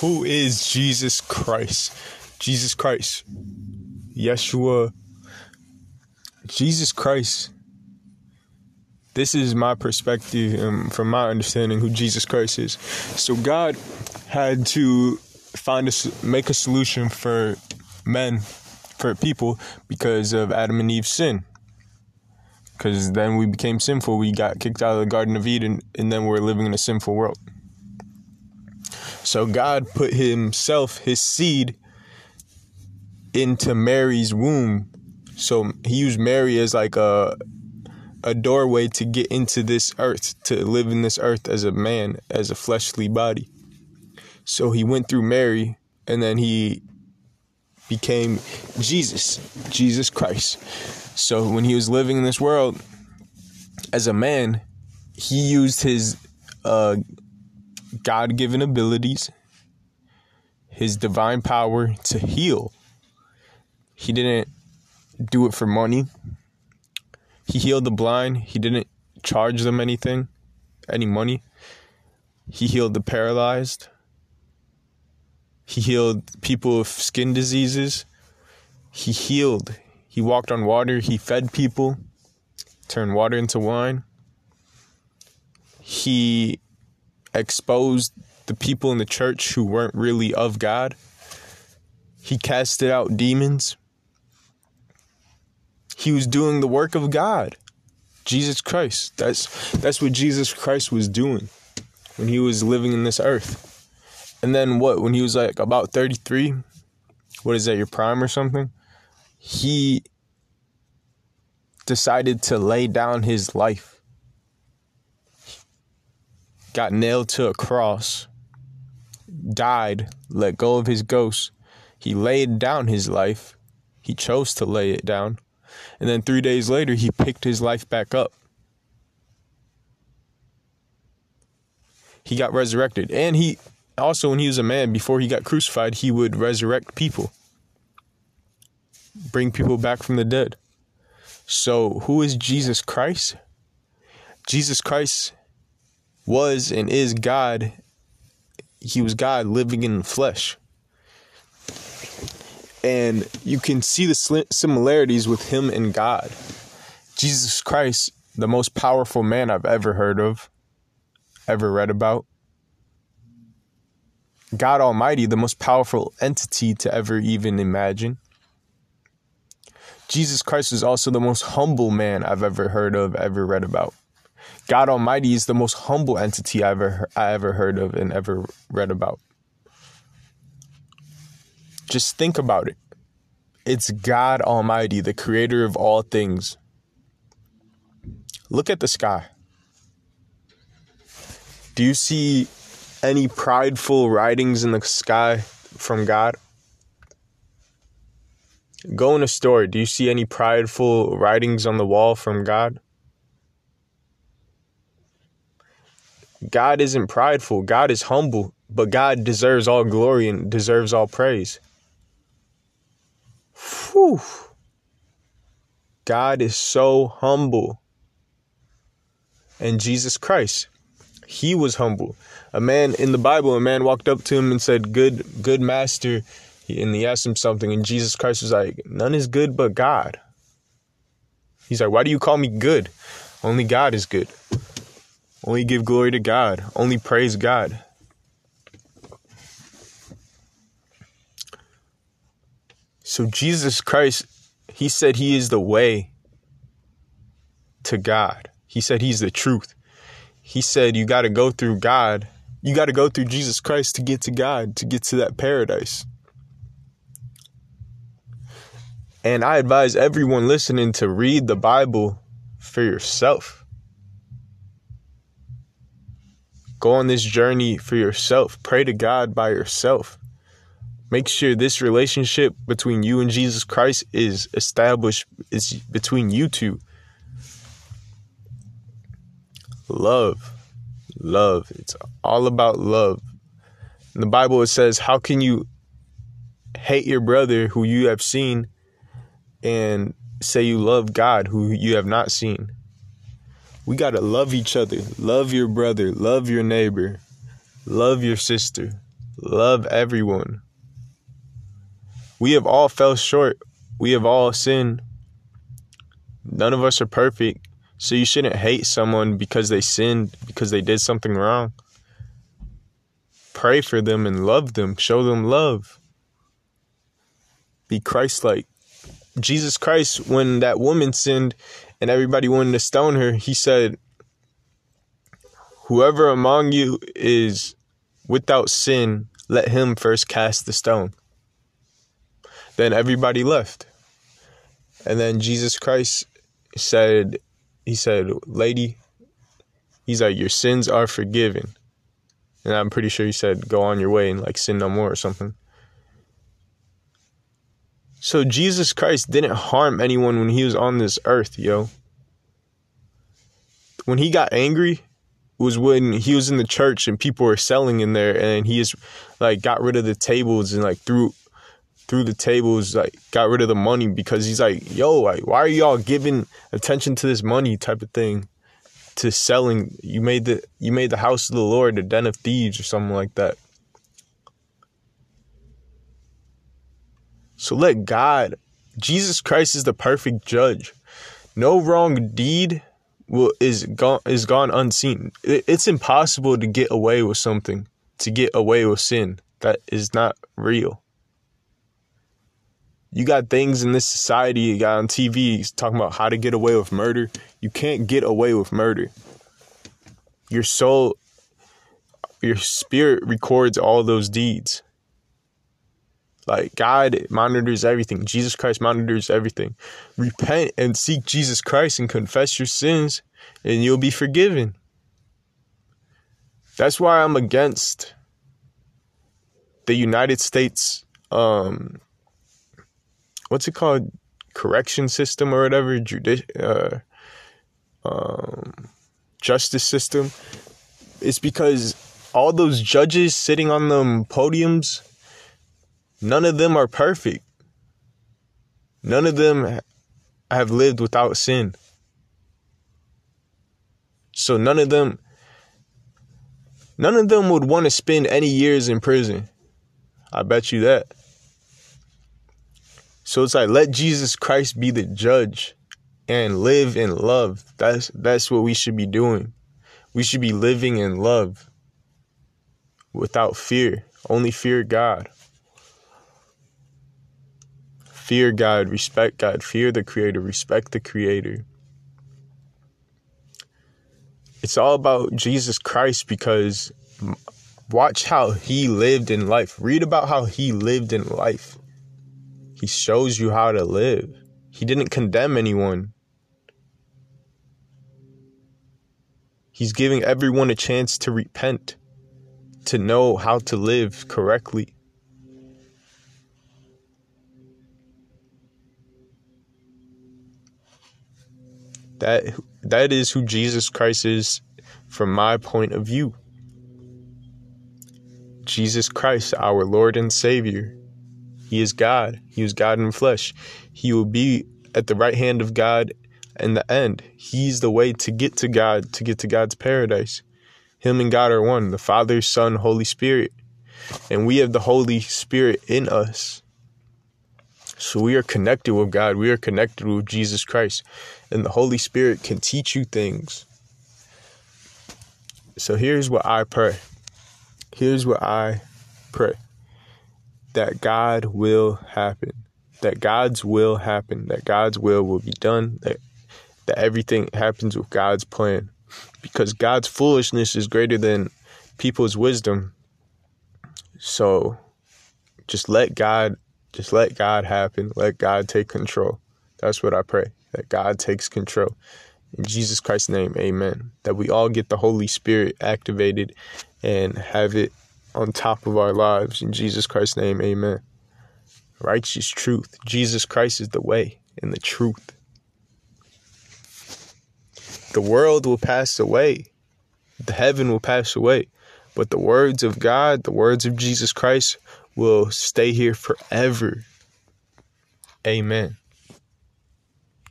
Who is Jesus Christ? Jesus Christ. Yeshua. Jesus Christ. This is my perspective um, from my understanding who Jesus Christ is. So God had to find a make a solution for men, for people because of Adam and Eve's sin. Because then we became sinful. We got kicked out of the Garden of Eden, and then we're living in a sinful world. So God put Himself, His seed, into Mary's womb. So He used Mary as like a a doorway to get into this earth, to live in this earth as a man, as a fleshly body. So He went through Mary, and then He became Jesus, Jesus Christ. So when He was living in this world as a man, He used His uh, God given abilities, his divine power to heal. He didn't do it for money. He healed the blind. He didn't charge them anything, any money. He healed the paralyzed. He healed people with skin diseases. He healed. He walked on water. He fed people, turned water into wine. He exposed the people in the church who weren't really of God. He casted out demons. He was doing the work of God. Jesus Christ. That's that's what Jesus Christ was doing when he was living in this earth. And then what when he was like about 33, what is that your prime or something? He decided to lay down his life got nailed to a cross, died, let go of his ghost. He laid down his life. He chose to lay it down. And then three days later, he picked his life back up. He got resurrected. And he also, when he was a man, before he got crucified, he would resurrect people, bring people back from the dead. So, who is Jesus Christ? Jesus Christ was and is God. He was God living in the flesh. And you can see the similarities with him and God. Jesus Christ, the most powerful man I've ever heard of, ever read about. God Almighty, the most powerful entity to ever even imagine. Jesus Christ is also the most humble man I've ever heard of, ever read about. God Almighty is the most humble entity I ever I ever heard of and ever read about. Just think about it. It's God Almighty, the creator of all things. Look at the sky. Do you see any prideful writings in the sky from God? Go in a store. Do you see any prideful writings on the wall from God? God isn't prideful, God is humble, but God deserves all glory and deserves all praise. Whew. God is so humble. And Jesus Christ, he was humble. A man in the Bible, a man walked up to him and said, Good, good master. And he asked him something, and Jesus Christ was like, None is good but God. He's like, Why do you call me good? Only God is good. Only give glory to God. Only praise God. So Jesus Christ, he said he is the way to God. He said he's the truth. He said you got to go through God. You got to go through Jesus Christ to get to God, to get to that paradise. And I advise everyone listening to read the Bible for yourself. Go on this journey for yourself. Pray to God by yourself. Make sure this relationship between you and Jesus Christ is established is between you two. Love. Love. It's all about love. In the Bible it says, How can you hate your brother who you have seen and say you love God who you have not seen? We got to love each other. Love your brother. Love your neighbor. Love your sister. Love everyone. We have all fell short. We have all sinned. None of us are perfect. So you shouldn't hate someone because they sinned, because they did something wrong. Pray for them and love them. Show them love. Be Christ like. Jesus Christ, when that woman sinned and everybody wanted to stone her, he said, Whoever among you is without sin, let him first cast the stone. Then everybody left. And then Jesus Christ said, He said, Lady, He's like, Your sins are forgiven. And I'm pretty sure He said, Go on your way and like sin no more or something. So Jesus Christ didn't harm anyone when He was on this earth, yo. When He got angry, was when he was in the church and people were selling in there and he just like got rid of the tables and like threw through the tables, like got rid of the money because he's like, yo, like, why are y'all giving attention to this money type of thing? To selling, you made the you made the house of the Lord a den of thieves or something like that. So let God, Jesus Christ is the perfect judge. No wrong deed will is gone is gone unseen. It, it's impossible to get away with something, to get away with sin that is not real you got things in this society, you got on TV talking about how to get away with murder. You can't get away with murder. Your soul, your spirit records all those deeds. Like God monitors everything. Jesus Christ monitors everything. Repent and seek Jesus Christ and confess your sins, and you'll be forgiven. That's why I'm against the United States um, what's it called correction system or whatever judici- uh, um, justice system it's because all those judges sitting on them podiums none of them are perfect none of them have lived without sin so none of them none of them would want to spend any years in prison i bet you that so it's like let Jesus Christ be the judge and live in love. That's that's what we should be doing. We should be living in love without fear. Only fear God. Fear God, respect God, fear the creator, respect the creator. It's all about Jesus Christ because watch how he lived in life. Read about how he lived in life. He shows you how to live. He didn't condemn anyone. He's giving everyone a chance to repent, to know how to live correctly. That that is who Jesus Christ is from my point of view. Jesus Christ, our Lord and Savior. He is God. He is God in flesh. He will be at the right hand of God in the end. He's the way to get to God, to get to God's paradise. Him and God are one the Father, Son, Holy Spirit. And we have the Holy Spirit in us. So we are connected with God. We are connected with Jesus Christ. And the Holy Spirit can teach you things. So here's what I pray. Here's what I pray that God will happen, that God's will happen, that God's will will be done, that, that everything happens with God's plan. Because God's foolishness is greater than people's wisdom. So just let God just let God happen. Let God take control. That's what I pray. That God takes control. In Jesus Christ's name, amen. That we all get the Holy Spirit activated and have it on top of our lives. In Jesus Christ's name, amen. Righteous truth. Jesus Christ is the way and the truth. The world will pass away, the heaven will pass away, but the words of God, the words of Jesus Christ, will stay here forever. Amen.